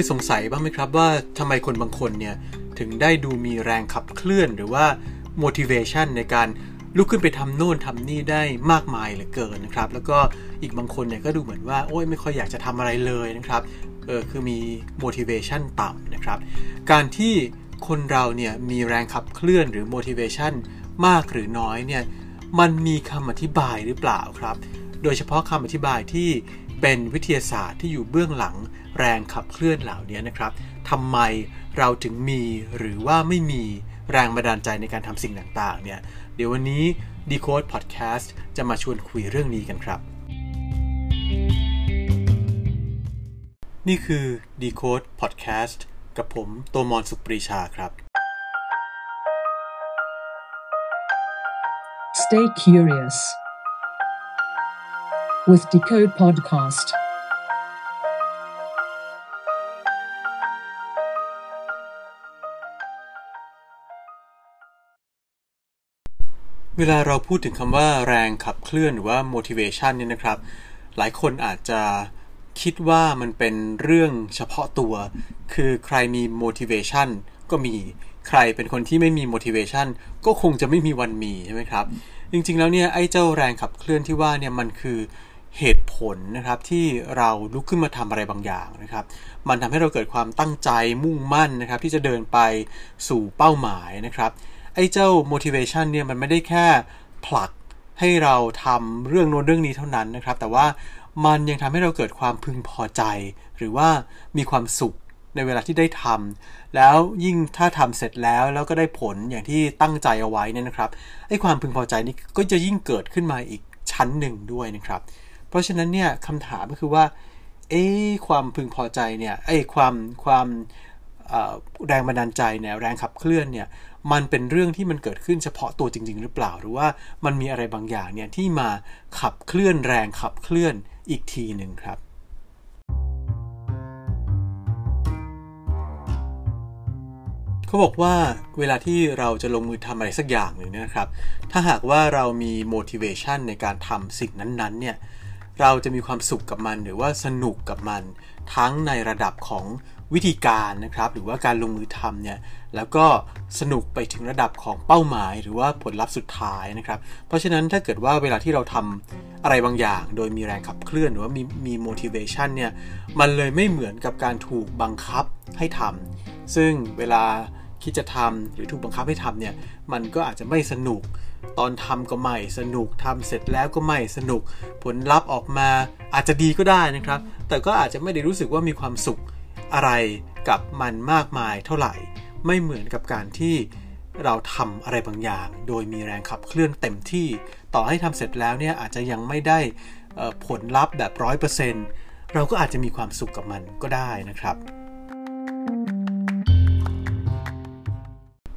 ยสงสัยบ้างไหมครับว่าทำไมคนบางคนเนี่ยถึงได้ดูมีแรงขับเคลื่อนหรือว่า motivation ในการลุกขึ้นไปทำโน่นทำนี่ได้มากมายเหลือเกินนะครับ แล้วก็อีกบางคนเนี่ยก็ดูเหมือนว่าโอ้ยไม่ค่อยอยากจะทำอะไรเลยนะครับเออคือมี motivation ต่ำนะครับ การที่คนเราเนี่ยมีแรงขับเคลื่อนหรือ motivation มากหรือน้อยเนี่ยมันมีคำอธิบายหรือเปล่าครับ โดยเฉพาะคำอธิบายที่ เป็นวิทยาศาสตร์ที่อยู่เบื้องหลังแรงขับเคลื่อนเหล่านี้นะครับทำไมเราถึงมีหรือว่าไม่มีแรงบันดาลใจในการทำสิ่งต่างๆ เนี่ย เดี๋ยววันนี้ Decode Podcast จะมาชวนคุยเรื่องนี้กันครับ นี่คือ Decode Podcast กับผมโตมอนสุปรีชาครับ Stay curious with Decode Podcast. เวลาเราพูดถึงคำว่าแรงขับเคลื่อนหรือว่า motivation เนี่ยนะครับ หลายคนอาจจะคิดว่ามันเป็นเรื่องเฉพาะตัว คือใครมี motivation ก็มี ใครเป็นคนที่ไม่มี motivation ก็คงจะไม่มีวันมีใช่ไหมครับ จริงๆ แล้วเนี่ยไอ้เจ้าแรงขับเคลื่อนที่ว่าเนี่ยมันคือ เหตุผลนะครับที่เราลุกขึ้นมาทำอะไรบางอย่างนะครับ มันทำให้เราเกิดความตั้งใจมุ่งมั่นนะครับ ที่จะเดินไปสู่เป้าหมายนะครับไอ้เจ้า motivation เนี่ยมันไม่ได้แค่ผลักให้เราทำเรื่องโน้นเรื่องนี้เท่านั้นนะครับ แต่ว่ามันยังทำให้เราเกิดความพึงพอใจ หรือว่ามีความสุขในเวลาที่ได้ทำแล้วยิ่งถ้าทำเสร็จแล้วแล้วก็ได้ผลอย่างที่ตั้งใจเอาไว้เนี่ยนะครับไอ้ความพึงพอใจนี้ก็จะยิ่งเกิดขึ้นมาอีกชั้นหนึ่งด้วยนะครับ เพราะฉะนั้นเนี่ยคำถามก็คือว่า เอ๊ความพึงพอใจเนี่ยไอ้ความความแรงบันดาลใจเนี่ยแรงขับเคลื่อนเนี่ยมันเป็นเรื่องที่มันเกิดขึ้นเฉพาะตัวจริง ๆ หรือเปล่า หรือว่ามันมีอะไรบางอย่างเนี่ยที่มาขับเคลื่อนแรงขับเคลื่อนอีกทีหนึ่งครับเขาบอกว่าเวลาที่เราจะลงมือทำอะไรสักอย่างหนึ่งนะครับ ถ้าหากว่าเรามี motivation ในการทำสิ่งนั้นๆเนี่ย เราจะมีความสุขกับมันหรือว่าสนุกกับมัน ทั้งในระดับของวิธีการนะครับ หรือว่าการลงมือทำเนี่ยแล้วก็สนุกไปถึงระดับของเป้าหมาย หรือว่าผลลัพธ์สุดท้ายนะครับ เพราะฉะนั้นถ้าเกิดว่าเวลาที่เราทำอะไรบางอย่าง โดยมีแรงขับเคลื่อนหรือว่ามีมี motivation เนี่ยมันเลยไม่เหมือนกับการถูกบังคับให้ทำซึ่งเวลาคิดจะทำหรือถูกบังคับให้ทำเนี่ยมันก็อาจจะไม่สนุก ตอนทำก็ไม่สนุกทำเสร็จแล้วก็ไม่สนุก ผลลัพธ์ออกมาอาจจะดีก็ได้นะครับ แต่ก็อาจจะไม่ได้รู้สึกว่ามีความสุขอะไรกับมันมากมายเท่าไหร่ ไม่เหมือนกับการที่เราทำอะไรบางอย่าง โดยมีแรงขับเคลื่อนเต็มที่ ต่อให้ทำเสร็จแล้วเนี่ยอาจจะยังไม่ได้ผลลัพธ์แบบร้อยเปอร์เซ็นต์เราก็อาจจะมีความสุขกับมันก็ได้นะครับ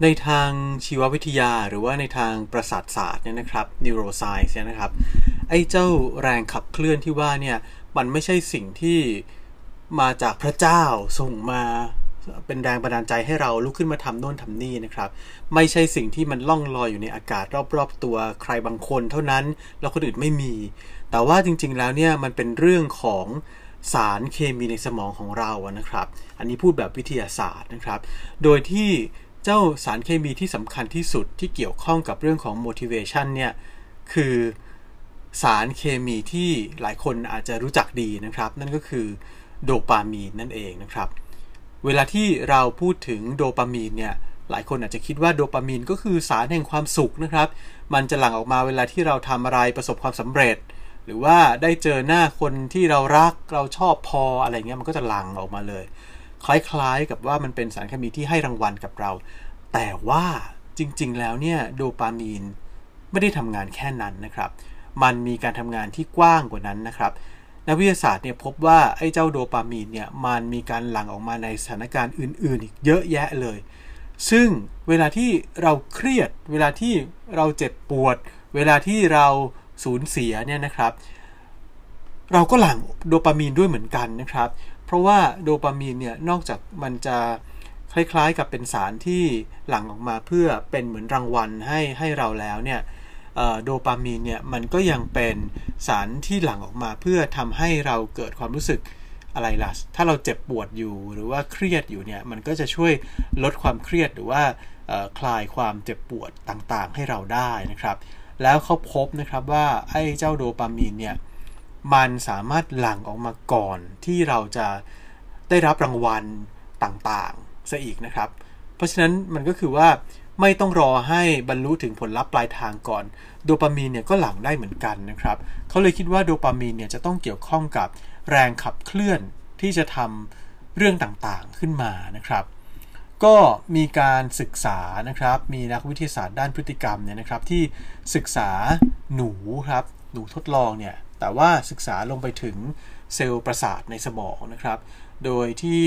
ในทางชีววิทยาหรือว่าในทางประสาทศาสตร์เนี่ยนะครับ neuroscience เนี่ยนะครับ ไอ้เจ้าแรงขับเคลื่อนที่ว่าเนี่ย มันไม่ใช่สิ่งที่มาจากพระเจ้าส่งมาเป็นแรงบันดาลใจให้เราลุกขึ้นมาทำโน่นทำนี่นะครับ ไม่ใช่สิ่งที่มันล่องลอยอยู่ในอากาศรอบๆตัวใครบางคนเท่านั้น แล้วคนอื่นไม่มี แต่ว่าจริงๆแล้วเนี่ยมันเป็นเรื่องของสารเคมีในสมองของเรานะครับ อันนี้พูดแบบวิทยาศาสตร์นะครับ โดยที่ เจ้าสารเคมีที่สำคัญที่สุดที่เกี่ยวข้องกับเรื่องของ motivation เนี่ยคือสารเคมีที่หลายคนอาจจะรู้จักดีนะครับ นั่นก็คือโดปามีนนั่นเองนะครับ เวลาที่เราพูดถึงโดปามีนเนี่ยหลายคนอาจจะคิดว่าโดปามีนก็คือสารแห่งความสุขนะครับ มันจะหลั่งออกมาเวลาที่เราทำอะไรประสบความสำเร็จ หรือว่าได้เจอหน้าคนที่เรารักเราชอบพออะไรเงี้ยมันก็จะหลั่งออกมาเลย คล้ายๆกับว่ามันเป็นสารเคมีที่ให้รางวัลกับเรา แต่ว่าจริงๆ แล้วเนี่ยโดปามีนไม่ได้ทำงานแค่นั้นนะครับ มันมีการทำงานที่กว้างกว่านั้นนะครับนักวิทยาศาสตร์เนี่ยพบว่าไอ้เจ้าโดปามีนเนี่ยมันมีการหลั่งออกมาในสถานการณ์อื่นๆ อีกเยอะแยะเลย ซึ่งเวลาที่เราเครียด เวลาที่เราเจ็บปวด เวลาที่เราสูญเสียเนี่ยนะครับ เราก็หลั่งโดปามีนด้วยเหมือนกันนะครับ เพราะว่าโดปามีนเนี่ยนอกจากมันจะคล้ายๆกับเป็นสารที่หลั่งออกมาเพื่อเป็นเหมือนรางวัลให้ให้เราแล้วเนี่ยโดปามีนเนี่ยมันก็ยังเป็นสารที่หลั่งออกมาเพื่อทำให้เราเกิดความรู้สึกอะไรล่ะ ถ้าเราเจ็บปวดอยู่หรือว่าเครียดอยู่เนี่ยมันก็จะช่วยลดความเครียดหรือว่าคลายความเจ็บปวดต่างๆ ให้เราได้นะครับ แล้วเขาพบนะครับว่าไอ้เจ้าโดปามีนเนี่ย มันสามารถหลั่งออกมาก่อนที่เราจะได้รับรางวัลต่างๆซะอีกนะครับ เพราะฉะนั้นมันก็คือว่าไม่ต้องรอให้บรรลุถึงผลลัพธ์ปลายทางก่อน โดปามีนเนี่ยก็หลั่งได้เหมือนกันนะครับเขาเลยคิดว่าโดปามีนเนี่ยจะต้องเกี่ยวข้องกับแรงขับเคลื่อนที่จะทำเรื่องต่างๆขึ้นมานะครับก็มีการศึกษานะครับ มีนักวิทยาศาสตร์ด้านพฤติกรรมเนี่ยนะครับที่ศึกษาหนูครับ หนูทดลองเนี่ย แต่ว่าศึกษาลงไปถึงเซลล์ประสาทในสมองนะครับ โดยที่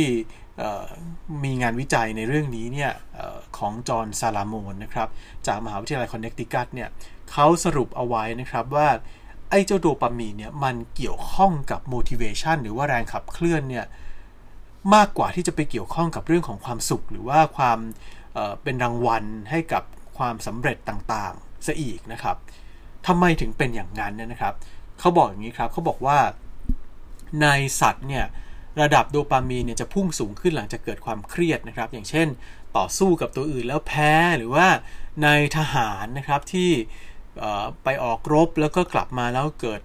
มีงานวิจัยในเรื่องนี้เนี่ยอของจอห์นซาลาโมนนะครับ จากมหาวิทยาลัยคอนเนคติคัตเนี่ยเขาสรุปเอาไว้นะครับว่า ไอ้เจ้าโดปามีนเนี่ยมันเกี่ยวข้องกับ motivation หรือว่าแรงขับเคลื่อนเนี่ยมากกว่าที่จะไปเกี่ยวข้องกับเรื่องของความสุข หรือว่าความเเป็นรางวัลให้กับความสำเร็จต่างๆซะอีกนะครับทำไมถึงเป็นอย่างนั้นเนี่ยนะครับ เขาบอกอย่างนี้ครับเขาบอกว่าในสัตว์เนี่ยระดับโดปามีนเนี่ยจะพุ่งสูงขึ้นหลังจากเกิดความเครียดนะครับ อย่างเช่น ต่อสู้กับตัวอื่นแล้วแพ้หรือว่าในทหารนะครับที่ไปออกรบแล้วก็กลับมาแล้วเกิด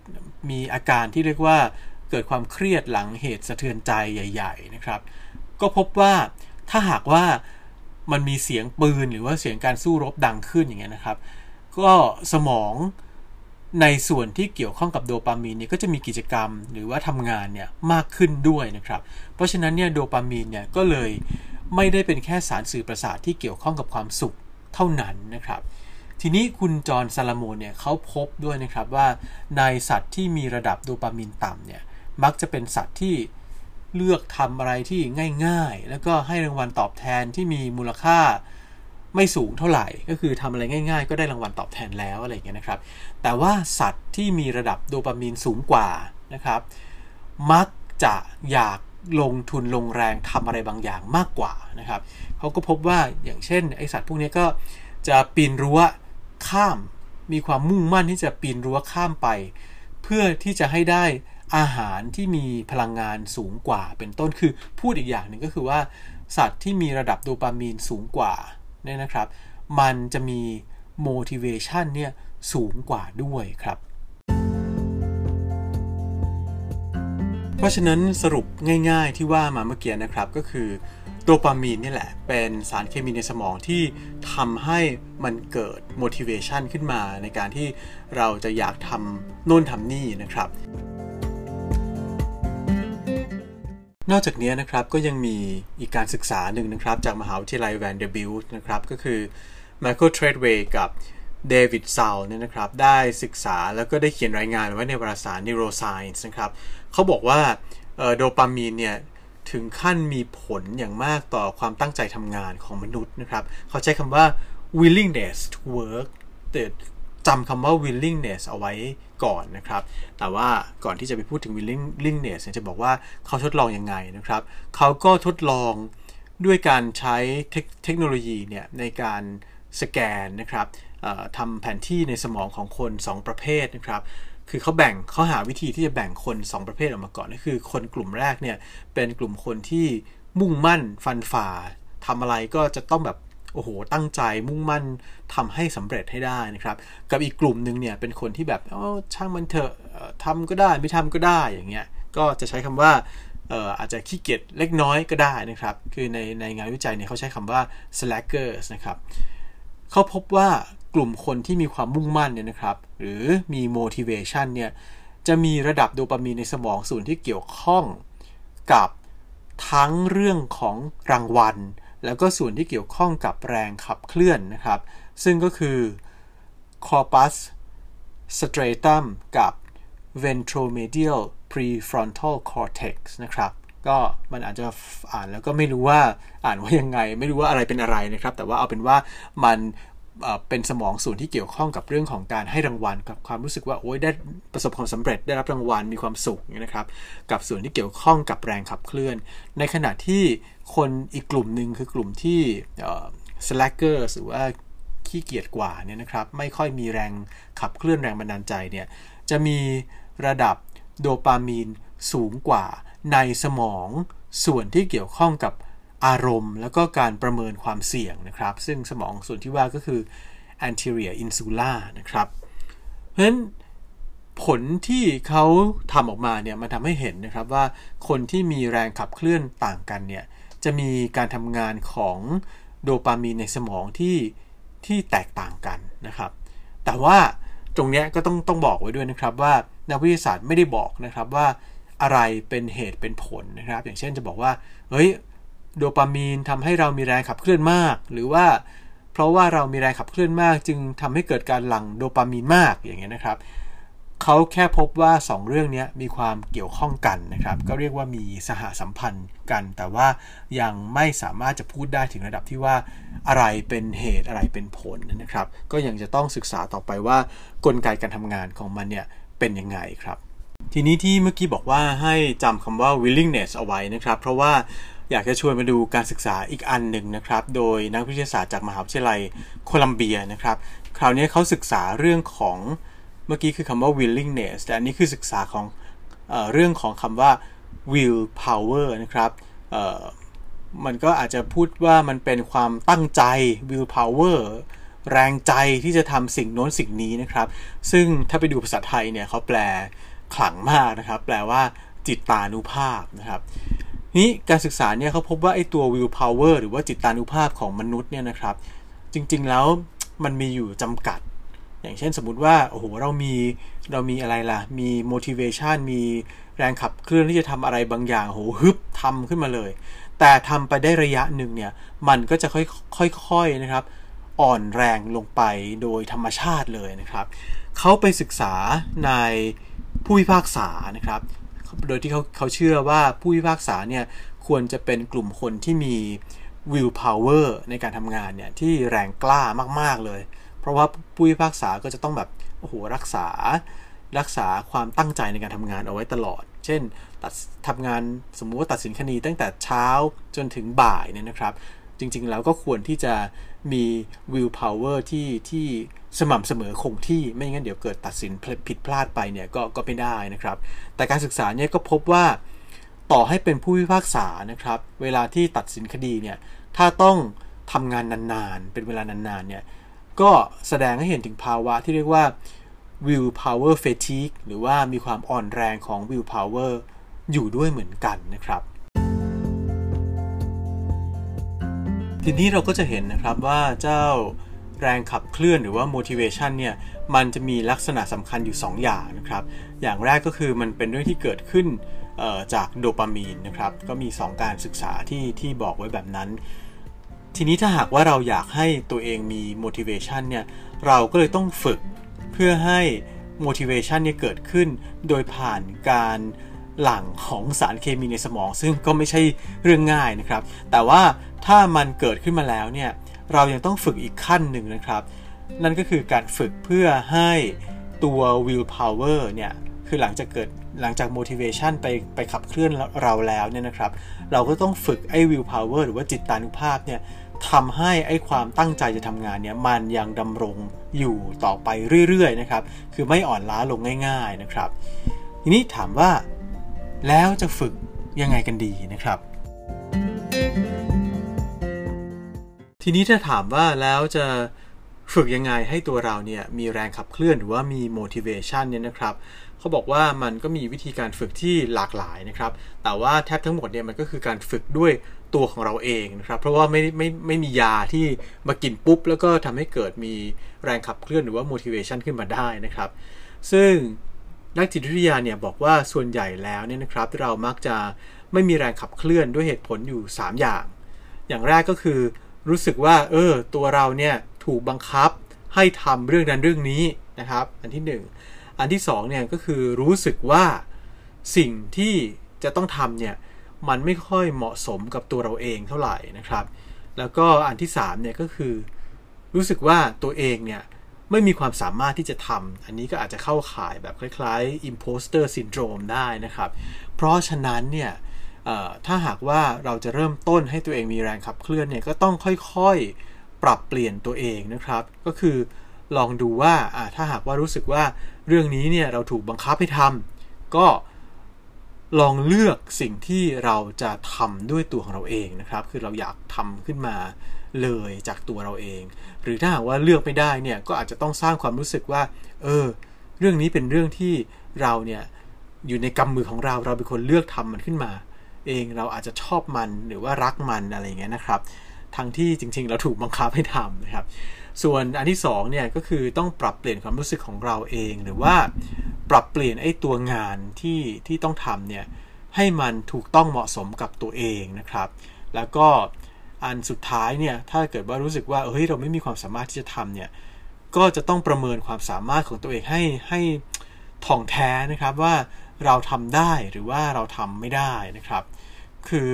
มีอาการที่เรียกว่าเกิดความเครียดหลังเหตุสะเทือนใจใหญ่ ๆ นะครับ ก็พบว่าถ้าหากว่ามันมีเสียงปืนหรือว่าเสียงการสู้รบดังขึ้นอย่างเงี้ยนะครับ ก็สมอง ในส่วนที่เกี่ยวข้องกับโดปามีนเนี่ยก็จะมีกิจกรรมหรือว่าทำงานเนี่ยมากขึ้นด้วยนะครับ เพราะฉะนั้นเนี่ยโดปามีนเนี่ยก็เลยไม่ได้เป็นแค่สารสื่อประสาทที่เกี่ยวข้องกับความสุขเท่านั้นนะครับ ทีนี้คุณจอห์นซาลาโมนเนี่ยเขาพบด้วยนะครับว่าในสัตว์ที่มีระดับโดปามีนต่ำเนี่ยมักจะเป็นสัตว์ที่เลือกทำอะไรที่ง่ายๆ แล้วก็ให้รางวัลตอบแทนที่มีมูลค่า ไม่สูงเท่าไหร่ ก็คือทำอะไรง่าย ๆ ก็ได้รางวัลตอบแทนแล้วอะไรอย่างเงี้ยนะครับ แต่ว่าสัตว์ที่มีระดับโดปามีนสูงกว่านะครับ มักจะอยากลงทุนลงแรงทำอะไรบางอย่างมากกว่านะครับเขาก็พบว่าอย่างเช่นไอสัตว์พวกนี้ก็จะปีนรั้วข้าม มีความมุ่งมั่นที่จะปีนรั้วข้ามไป เพื่อที่จะให้ได้อาหารที่มีพลังงานสูงกว่าเป็นต้นคือพูดอีกอย่างหนึ่งก็คือว่า สัตว์ที่มีระดับโดปามีนสูงกว่า เนี่ยนะครับ มันจะมี motivation เนี่ยสูงกว่าด้วยครับ เพราะฉะนั้นสรุปง่ายๆที่ว่ามาเมื่อกี้นะครับก็คือโดปามีนนี่แหละ เป็นสารเคมีในสมองที่ทำให้มันเกิด motivation ขึ้นมาในการที่เราจะอยากทำโน่นทำนี่นะครับ นอกจากนี้นะครับก็ยังมีอีกการศึกษาหนึ่งนะครับ จากมหาวิทยาลัยแวนเดอร์บิลต์นะครับก็คือไมเคิลเทรดเวย์กับเดวิดซาลด์เนี่ยนะครับได้ศึกษาแล้วก็ได้เขียนรายงานไว้ในวารสาร Neuroscience นะครับเขาบอกว่าโดปามีนเนี่ยถึงขั้นมีผลอย่างมากต่อความตั้งใจทำงานของมนุษย์นะครับ เขาใช้คำว่า willingness to work แต่จำคำว่า willingness เอาไว้ ก่อนนะครับ แต่ว่าก่อนที่จะไปพูดถึง willingness จะบอกว่าเขาทดลองยังไงนะครับ เขาก็ทดลองด้วยการใช้เทคโนโลยีเนี่ยในการสแกนนะครับทำแผนที่ในสมองของคน 2 ประเภทนะครับคือเขาแบ่งเขาหาวิธีที่จะแบ่งคน 2 ประเภทออกมาก่อนก็คือ คนกลุ่มแรกเนี่ยเป็นกลุ่มคนที่มุ่งมั่นฟันฝ่าทำอะไรก็จะต้องแบบ โอ้โห ตั้งใจมุ่งมั่นทำให้สำเร็จให้ได้นะครับ กับอีกกลุ่มหนึ่งเนี่ยเป็นคนที่แบบอ๋อช่างมันเถอะทำก็ได้ไม่ทำก็ได้อย่างเงี้ยก็จะใช้คำว่าอาจจะขี้เกียจเล็กน้อยก็ได้นะครับ คือในในงานวิจัยเนี่ยเขาใช้คำว่า slackers นะครับเขาพบว่ากลุ่มคนที่มีความมุ่งมั่นเนี่ยนะครับ หรือมี motivation เนี่ยจะมีระดับโดปามีนในสมองส่วนที่เกี่ยวข้องกับทั้งเรื่องของรางวัล แล้วก็ส่วนที่เกี่ยวข้องกับแรงขับเคลื่อนนะครับ ซึ่งก็คือ corpus stratum กับ ventromedial prefrontal cortex นะครับ ก็มันอาจจะอ่านแล้วก็ไม่รู้ว่าอ่านว่ายังไง ไม่รู้ว่าอะไรเป็นอะไรนะครับ แต่ว่าเอาเป็นว่ามัน เป็นสมองส่วนที่เกี่ยวข้องกับเรื่องของการให้รางวัลกับความรู้สึกว่าโอ้ยได้ประสบความสำเร็จได้รับรางวัลมีความสุขนะครับ กับส่วนที่เกี่ยวข้องกับแรงขับเคลื่อน ในขณะที่คนอีกกลุ่มหนึ่งคือกลุ่มที่ slacker หรือว่าขี้เกียจกว่าเนี่ยนะครับ ไม่ค่อยมีแรงขับเคลื่อนแรงบันดาลใจเนี่ยจะมีระดับโดปามีนสูงกว่าในสมองส่วนที่เกี่ยวข้องกับ อารมณ์ แล้วก็การประเมินความเสี่ยงนะครับ ซึ่งสมองส่วนที่ว่าก็คือ anterior insula นะครับ เพราะฉะนั้นผลที่เขาทำออกมาเนี่ยมันทำให้เห็นนะครับว่าคนที่มีแรงขับเคลื่อนต่างกันเนี่ยจะมีการทำงานของโดปามีนในสมองที่ที่แตกต่างกันนะครับ แต่ว่าตรงนี้ก็ต้องต้องบอกไว้ด้วยนะครับว่านักวิทยาศาสตร์ไม่ได้บอกนะครับว่าอะไรเป็นเหตุเป็นผลนะครับ อย่างเช่นจะบอกว่าเฮ้ย โดปามีนทำให้เรามีแรงขับเคลื่อนมาก หรือว่าเพราะว่าเรามีแรงขับเคลื่อนมาก จึงทำให้เกิดการหลั่งโดปามีนมากอย่างเงี้ยนะครับเขาแค่พบว่า 2 เรื่องนี้มีความเกี่ยวข้องกันนะครับ ก็เรียกว่ามีสหสัมพันธ์กัน แต่ว่ายังไม่สามารถจะพูดได้ถึงระดับที่ว่าอะไรเป็นเหตุอะไรเป็นผลนะครับ ก็ยังจะต้องศึกษาต่อไปว่ากลไกการทำงานของมันเนี่ยเป็นยังไงครับ ทีนี้ที่เมื่อกี้บอกว่าให้จำคำว่า willingness เอาไว้นะครับ เพราะว่า อยากจะชวนมาดูการศึกษาอีกอันหนึ่งนะครับ โดยนักวิทยาศาสตร์จากมหาวิทยาลัยโคลัมเบียนะครับ คราวนี้เขาศึกษาเรื่องของเมื่อกี้คือคำว่า willingness แต่อันนี้คือศึกษาของเออเรื่องของคำว่า will power นะครับมันก็อาจจะพูดว่ามันเป็นความตั้งใจ will power แรงใจที่จะทำสิ่งโน้นสิ่งนี้นะครับ ซึ่งถ้าไปดูภาษาไทยเนี่ยเขาแปลขลังมากนะครับ แปลว่าจิตตานุภาพนะครับ นี้การศึกษาเนี่ยเขาพบว่าไอ้ตัว will power หรือว่าจิตตานุภาพของมนุษย์เนี่ยนะครับ จริงๆแล้วมันมีอยู่จำกัด อย่างเช่นสมมุติว่าโอ้โหเรามีเรามีอะไรล่ะ มี motivation มีแรงขับเคลื่อนที่จะทำอะไรบางอย่างโหฮึบทำขึ้นมาเลย แต่ทำไปได้ระยะหนึ่งเนี่ยมันก็จะค่อยๆนะครับ อ่อนแรงลงไปโดยธรรมชาติเลยนะครับเขาไปศึกษาในผู้พิพากษานะครับ โดยที่เขาเขาเชื่อว่าผู้พิพากษาเนี่ยควรจะเป็นกลุ่มคนที่มี will power ในการทำงานเนี่ยที่แรงกล้ามากๆเลย เพราะว่าผู้พิพากษาก็จะต้องแบบโอ้โหรักษารักษาความตั้งใจในการทำงานเอาไว้ตลอด เช่นตัดทำงานสมมุติว่าตัดสินคดีตั้งแต่เช้าจนถึงบ่ายเนี่ยนะครับ จริง ๆ แล้วก็ควรที่จะมี will power ที่ที่สม่ำเสมอคงที่ไม่งั้นเดี๋ยวเกิดตัดสินผิดพลาดไปเนี่ยก็ก็ไม่ได้นะครับ แต่การศึกษาเนี่ยก็พบว่าต่อให้เป็นผู้พิพากษานะครับ เวลาที่ตัดสินคดีเนี่ยถ้าต้องทำงานนานๆ เป็นเวลานานๆเนี่ยก็แสดงให้เห็นถึงภาวะที่เรียกว่า will power fatigue หรือว่ามีความอ่อนแรงของ will power อยู่ด้วยเหมือนกันนะครับ ทีนี้เราก็จะเห็นนะครับว่าเจ้าแรงขับเคลื่อนหรือว่า motivation เนี่ย มันจะมีลักษณะสำคัญอยู่ 2 อย่างนะครับ อย่างแรกก็คือมันเป็นเรื่องที่เกิดขึ้นจากโดปามีนนะครับ ก็มี 2 การศึกษาที่ที่บอกไว้แบบนั้น ทีนี้ถ้าหากว่าเราอยากให้ตัวเองมี motivation เนี่ย เราก็เลยต้องฝึกเพื่อให้ motivation เนี่ยเกิดขึ้นโดยผ่านการหลั่งของสารเคมีในสมอง ซึ่งก็ไม่ใช่เรื่องง่ายนะครับ แต่ว่า ถ้ามันเกิดขึ้นมาแล้วเนี่ยเรายังต้องฝึกอีกขั้นหนึ่งนะครับ นั่นก็คือการฝึกเพื่อให้ตัว will power เนี่ยคือหลังจากเกิดหลังจาก motivation ไปไปขับเคลื่อนเราแล้วเนี่ยนะครับ เราก็ต้องฝึกไอ้ will power หรือว่าจิตตานุภาพเนี่ยทำให้ไอ้ความตั้งใจจะทำงานเนี่ยมันยังดำรงอยู่ต่อไปเรื่อยๆนะครับ คือไม่อ่อนล้าลงง่าย ๆนะครับ ทีนี้ถามว่าแล้วจะฝึกยังไงกันดีนะครับ ทีนี้ถ้าถามว่าแล้วจะฝึกยังไงให้ตัวเราเนี่ยมีแรงขับเคลื่อนหรือว่ามี motivation เนี่ยนะครับเขาบอกว่ามันก็มีวิธีการฝึกที่หลากหลายนะครับ แต่ว่าแทบทั้งหมดเนี่ยมันก็คือการฝึกด้วยตัวของเราเองนะครับ เพราะว่าไม่ไม่ไม่มียาที่มากินปุ๊บ แล้วก็ทำให้เกิดมีแรงขับเคลื่อนหรือว่า motivation ขึ้นมาได้นะครับ ซึ่งนักจิตวิทยาเนี่ยบอกว่าส่วนใหญ่แล้วเนี่ยนะครับเรามักจะไม่มีแรงขับเคลื่อนด้วยเหตุผลอยู่ 3 อย่าง อย่างแรกก็คือ รู้สึกว่า เออ ตัวเราเนี่ยถูกบังคับให้ทำเรื่องนั้นเรื่องนี้นะครับ อันที่ 1 อันที่2เนี่ยก็คือรู้สึกว่าสิ่งที่จะต้องทำเนี่ยมันไม่ค่อยเหมาะสมกับตัวเราเองเท่าไหร่นะครับ แล้วก็อันที่3เนี่ยก็คือรู้สึกว่าตัวเองเนี่ยไม่มีความสามารถที่จะทำอันนี้ก็อาจจะเข้าข่ายแบบคล้ายๆ imposter syndrome ได้นะครับ เพราะฉะนั้นเนี่ย ถ้าหากว่าเราจะเริ่มต้นให้ตัวเองมีแรงขับเคลื่อนเนี่ยก็ต้องค่อยๆปรับเปลี่ยนตัวเองนะครับ ก็คือลองดูว่าถ้าหากว่ารู้สึกว่าเรื่องนี้เนี่ยเราถูกบังคับให้ทำก็ลองเลือกสิ่งที่เราจะทำด้วยตัวของเราเองนะครับ คือเราอยากทำขึ้นมาเลยจากตัวเราเอง หรือถ้าหากว่าเลือกไม่ได้เนี่ยก็อาจจะต้องสร้างความรู้สึกว่า เออ เรื่องนี้เป็นเรื่องที่เราเนี่ยอยู่ในกำมือของเราเราเป็นคนเลือกทำมันขึ้นมา เองเราอาจจะชอบมันหรือว่ารักมันอะไรอย่างเงี้ยนะครับ ทั้งที่จริงๆ เราถูกบังคับให้ทำนะครับ ส่วนอันที่2เนี่ยก็คือต้องปรับเปลี่ยนความรู้สึกของเราเอง หรือว่าปรับเปลี่ยนไอ้ตัวงานที่ที่ต้องทำเนี่ยให้มันถูกต้องเหมาะสมกับตัวเองนะครับ แล้วก็อันสุดท้ายเนี่ยถ้าเกิดว่ารู้สึกว่าเฮ้ยเราไม่มีความสามารถที่จะทำเนี่ยก็จะต้องประเมินความสามารถของตัวเองให้ให้ท่องแท้นะครับว่า เราทำได้หรือว่าเราทำไม่ได้นะครับ คือ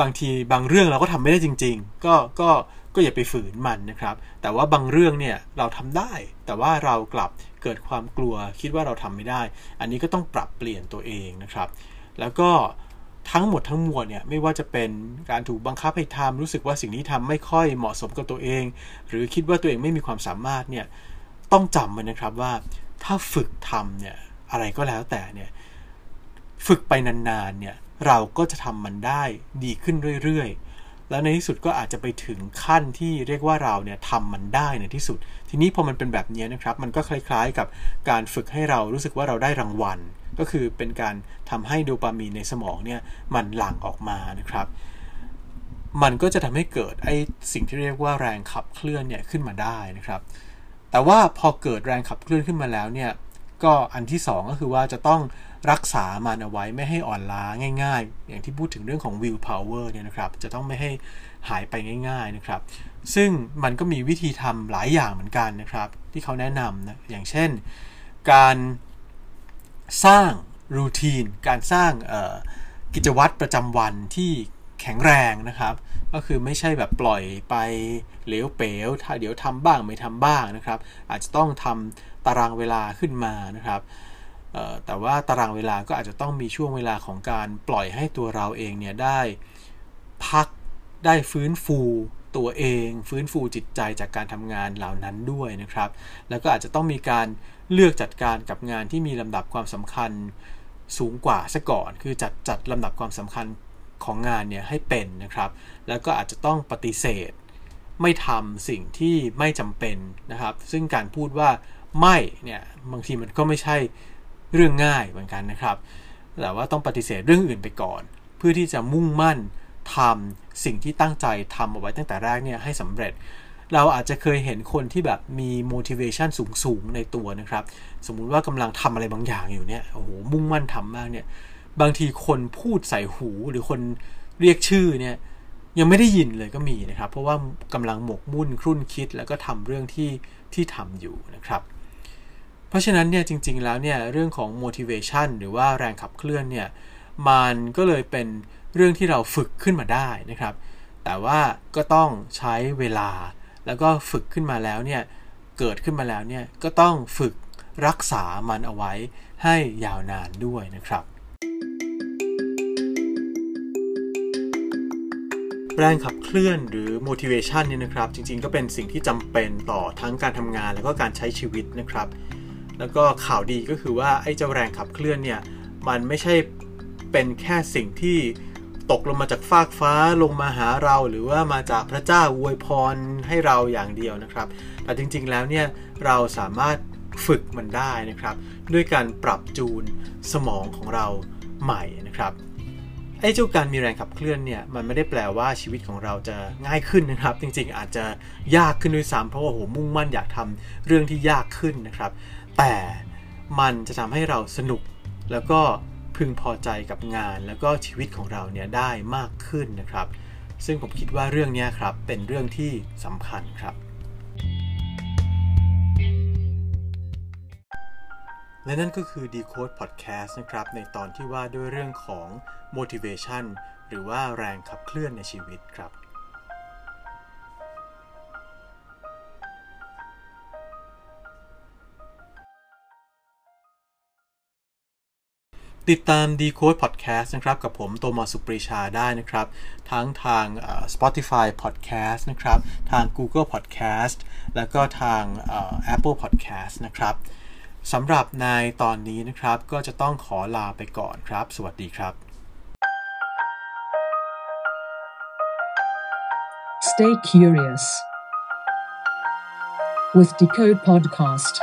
บางทีบางเรื่องเราก็ทำไม่ได้จริง ๆ ก็ก็ก็อย่าไปฝืนมันนะครับ แต่ว่าบางเรื่องเนี่ยเราทำได้ แต่ว่าเรากลับเกิดความกลัวคิดว่าเราทำไม่ได้ อันนี้ก็ต้องปรับเปลี่ยนตัวเองนะครับ แล้วก็ทั้งหมดทั้งมวลเนี่ยไม่ว่าจะเป็นการถูกบังคับให้ทำรู้สึกว่าสิ่งที่ทำไม่ค่อยเหมาะสมกับตัวเอง หรือคิดว่าตัวเองไม่มีความสามารถเนี่ยต้องจำไว้นะครับว่าถ้าฝึกทำเนี่ย อะไรก็แล้วแต่เนี่ยฝึกไปนานๆเนี่ยเราก็จะทำมันได้ดีขึ้นเรื่อยๆ แล้วในที่สุดก็อาจจะไปถึงขั้นที่เรียกว่าเราเนี่ยทำมันได้ในที่สุด ทีนี้พอมันเป็นแบบนี้นะครับ มันก็คล้ายๆกับการฝึกให้เรารู้สึกว่าเราได้รางวัล ก็คือเป็นการทำให้โดปามีนในสมองเนี่ยมันหลั่งออกมานะครับ มันก็จะทำให้เกิดไอ้สิ่งที่เรียกว่าแรงขับเคลื่อนเนี่ยขึ้นมาได้นะครับ แต่ว่าพอเกิดแรงขับเคลื่อนขึ้นมาแล้วเนี่ย ก็อันที่ 2 ก็คือว่าจะต้องรักษามันเอาไว้ไม่ให้อ่อนล้าง่าย ๆ อย่างที่พูดถึงเรื่องของ will power เนี่ยนะครับ จะต้องไม่ให้หายไปง่าย ๆนะครับ ซึ่งมันก็มีวิธีทำหลายอย่างเหมือนกันนะครับ ที่เขาแนะนำนะอย่างเช่น การสร้างรูทีนการสร้างกิจวัตรประจำวันที่ แข็งแรงนะครับ ก็คือไม่ใช่แบบปล่อยไปเหลวเป๋วถ้าเดี๋ยวทำบ้างไม่ทำบ้างนะครับ อาจจะต้องทำตารางเวลาขึ้นมานะครับแต่ว่าตารางเวลาก็อาจจะต้องมีช่วงเวลาของการปล่อยให้ตัวเราเองเนี่ยได้พักได้ฟื้นฟูตัวเอง ฟื้นฟูจิตใจจากการทำงานเหล่านั้นด้วยนะครับ แล้วก็อาจจะต้องมีการเลือกจัดการกับงานที่มีลำดับความสำคัญสูงกว่าซะก่อน คือจัดจัดลำดับความสำคัญ ของงานเนี่ยให้เป็นนะครับ แล้วก็อาจจะต้องปฏิเสธ ไม่ทำสิ่งที่ไม่จำเป็นนะครับ ซึ่งการพูดว่าไม่เนี่ยบางทีมันก็ไม่ใช่เรื่องง่ายเหมือนกันนะครับแต่ว่าต้องปฏิเสธเรื่องอื่นไปก่อน เพื่อที่จะมุ่งมั่นทำสิ่งที่ตั้งใจทำเอาไว้ตั้งแต่แรกเนี่ยให้สำเร็จ เราอาจจะเคยเห็นคนที่แบบมี motivation สูงๆในตัวนะครับ สมมุติว่ากำลังทำอะไรบางอย่างอยู่เนี่ยโอ้โหมุ่งมั่นทำมากเนี่ย บางทีคนพูดใส่หูหรือคนเรียกชื่อเนี่ยยังไม่ได้ยินเลยก็มีนะครับ เพราะว่ากำลังหมกมุ่นครุ่นคิดแล้วก็ทำเรื่องที่ที่ทำอยู่นะครับ เพราะฉะนั้นเนี่ยจริงๆแล้วเนี่ยเรื่องของ motivation หรือว่าแรงขับเคลื่อนเนี่ยมันก็เลยเป็นเรื่องที่เราฝึกขึ้นมาได้นะครับ แต่ว่าก็ต้องใช้เวลา แล้วก็ฝึกขึ้นมาแล้วเนี่ยเกิดขึ้นมาแล้วเนี่ยก็ต้องฝึกรักษามันเอาไว้ให้ยาวนานด้วยนะครับ แรงขับเคลื่อนหรือ motivation เนี่ยนะครับ จริงๆ ก็เป็นสิ่งที่จำเป็นต่อทั้งการทำงานแล้วก็การใช้ชีวิตนะครับ แล้วก็ข่าวดีก็คือว่าไอ้เจ้าแรงขับเคลื่อนเนี่ยมันไม่ใช่เป็นแค่สิ่งที่ตกลงมาจากฟากฟ้าลงมาหาเรา หรือว่ามาจากพระเจ้าอวยพรให้เราอย่างเดียวนะครับ แต่จริงๆแล้วเนี่ยเราสามารถฝึกมันได้นะครับ ด้วยการปรับจูนสมองของเราใหม่นะครับ ไอ้เจ้าการมีแรงขับเคลื่อนเนี่ยมันไม่ได้แปลว่าชีวิตของเราจะง่ายขึ้นนะครับ จริงๆ อาจจะยากขึ้นด้วยซ้ำเพราะว่าโหมุ่งมั่นอยากทำเรื่องที่ยากขึ้นนะครับ แต่มันจะทำให้เราสนุกแล้วก็พึงพอใจกับงานแล้วก็ชีวิตของเราเนี่ยได้มากขึ้นนะครับ ซึ่งผมคิดว่าเรื่องนี้ครับเป็นเรื่องที่สำคัญครับ และนั่นก็คือ Decode Podcast นะครับ ในตอนที่ว่าด้วยเรื่องของ motivation หรือว่าแรงขับเคลื่อนในชีวิตครับ ติดตาม Decode Podcast นะครับ กับผมโตมาสุปรีชาได้นะครับ ทั้งทาง Spotify Podcast นะครับ ทาง Google Podcast แล้วก็ทาง Apple Podcast นะครับ สำหรับในตอนนี้นะครับ ก็จะต้องขอลาไปก่อนครับ สวัสดีครับ Stay curious with Decode Podcast.